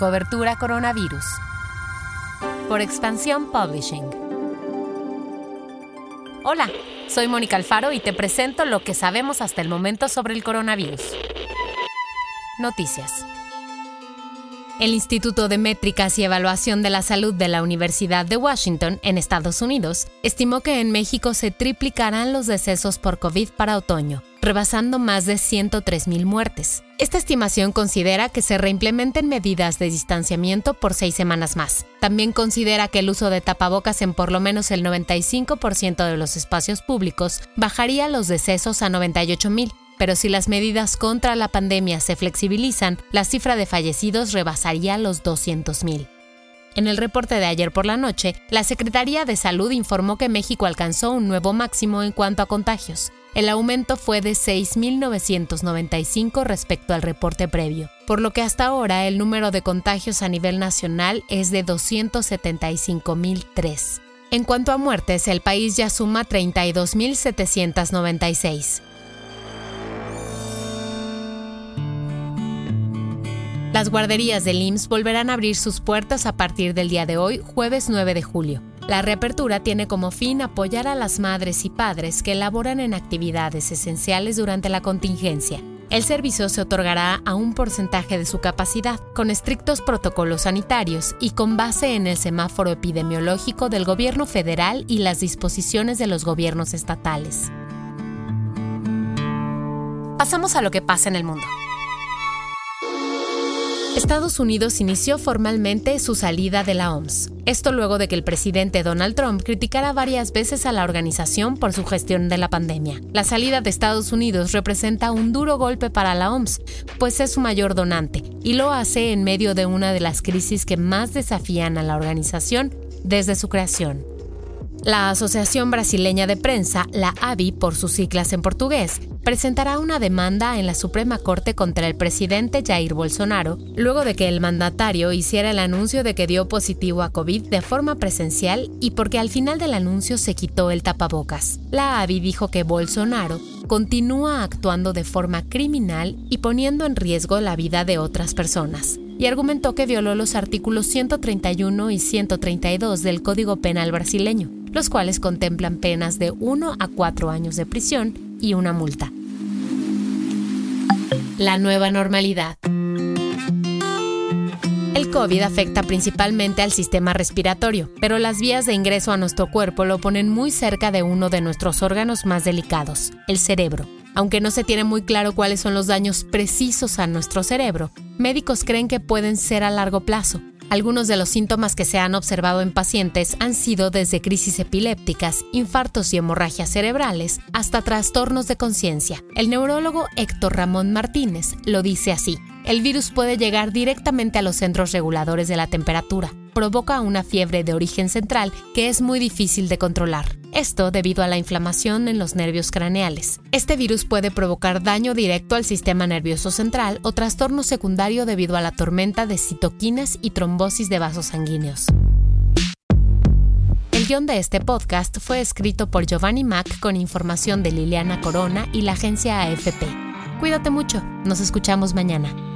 Cobertura Coronavirus. Por Expansión Publishing. Hola, soy Mónica Alfaro y te presento lo que sabemos hasta el momento sobre el coronavirus. Noticias. El Instituto de Métricas y Evaluación de la Salud de la Universidad de Washington, en Estados Unidos, estimó que en México se triplicarán los decesos por COVID para otoño, rebasando más de 103.000 muertes. Esta estimación considera que se reimplementen medidas de distanciamiento por seis semanas más. También considera que el uso de tapabocas en por lo menos el 95% de los espacios públicos bajaría los decesos a 98.000 pero si las medidas contra la pandemia se flexibilizan, la cifra de fallecidos rebasaría los 200.000. En el reporte de ayer por la noche, la Secretaría de Salud informó que México alcanzó un nuevo máximo en cuanto a contagios. El aumento fue de 6.995 respecto al reporte previo, por lo que hasta ahora el número de contagios a nivel nacional es de 275.003. En cuanto a muertes, el país ya suma 32.796. Las guarderías del IMSS volverán a abrir sus puertas a partir del día de hoy, jueves 9 de julio. La reapertura tiene como fin apoyar a las madres y padres que laboran en actividades esenciales durante la contingencia. El servicio se otorgará a un porcentaje de su capacidad, con estrictos protocolos sanitarios y con base en el semáforo epidemiológico del gobierno federal y las disposiciones de los gobiernos estatales. Pasamos a lo que pasa en el mundo. Estados Unidos inició formalmente su salida de la OMS. Esto luego de que el presidente Donald Trump criticara varias veces a la organización por su gestión de la pandemia. La salida de Estados Unidos representa un duro golpe para la OMS, pues es su mayor donante, y lo hace en medio de una de las crisis que más desafían a la organización desde su creación. La Asociación Brasileña de Prensa, la ABI por sus siglas en portugués, presentará una demanda en la Suprema Corte contra el presidente Jair Bolsonaro, luego de que el mandatario hiciera el anuncio de que dio positivo a COVID de forma presencial y porque al final del anuncio se quitó el tapabocas. La ABI dijo que Bolsonaro continúa actuando de forma criminal y poniendo en riesgo la vida de otras personas y argumentó que violó los artículos 131 y 132 del Código Penal brasileño, los cuales contemplan penas de 1 a 4 años de prisión y una multa. La nueva normalidad. El COVID afecta principalmente al sistema respiratorio, pero las vías de ingreso a nuestro cuerpo lo ponen muy cerca de uno de nuestros órganos más delicados, el cerebro. Aunque no se tiene muy claro cuáles son los daños precisos a nuestro cerebro, médicos creen que pueden ser a largo plazo. Algunos de los síntomas que se han observado en pacientes han sido desde crisis epilépticas, infartos y hemorragias cerebrales, hasta trastornos de conciencia. El neurólogo Héctor Ramón Martínez lo dice así. El virus puede llegar directamente a los centros reguladores de la temperatura. Provoca una fiebre de origen central que es muy difícil de controlar. Esto debido a la inflamación en los nervios craneales. Este virus puede provocar daño directo al sistema nervioso central o trastorno secundario debido a la tormenta de citoquinas y trombosis de vasos sanguíneos. El guion de este podcast fue escrito por Giovanni Mack con información de Liliana Corona y la agencia AFP. Cuídate mucho, nos escuchamos mañana.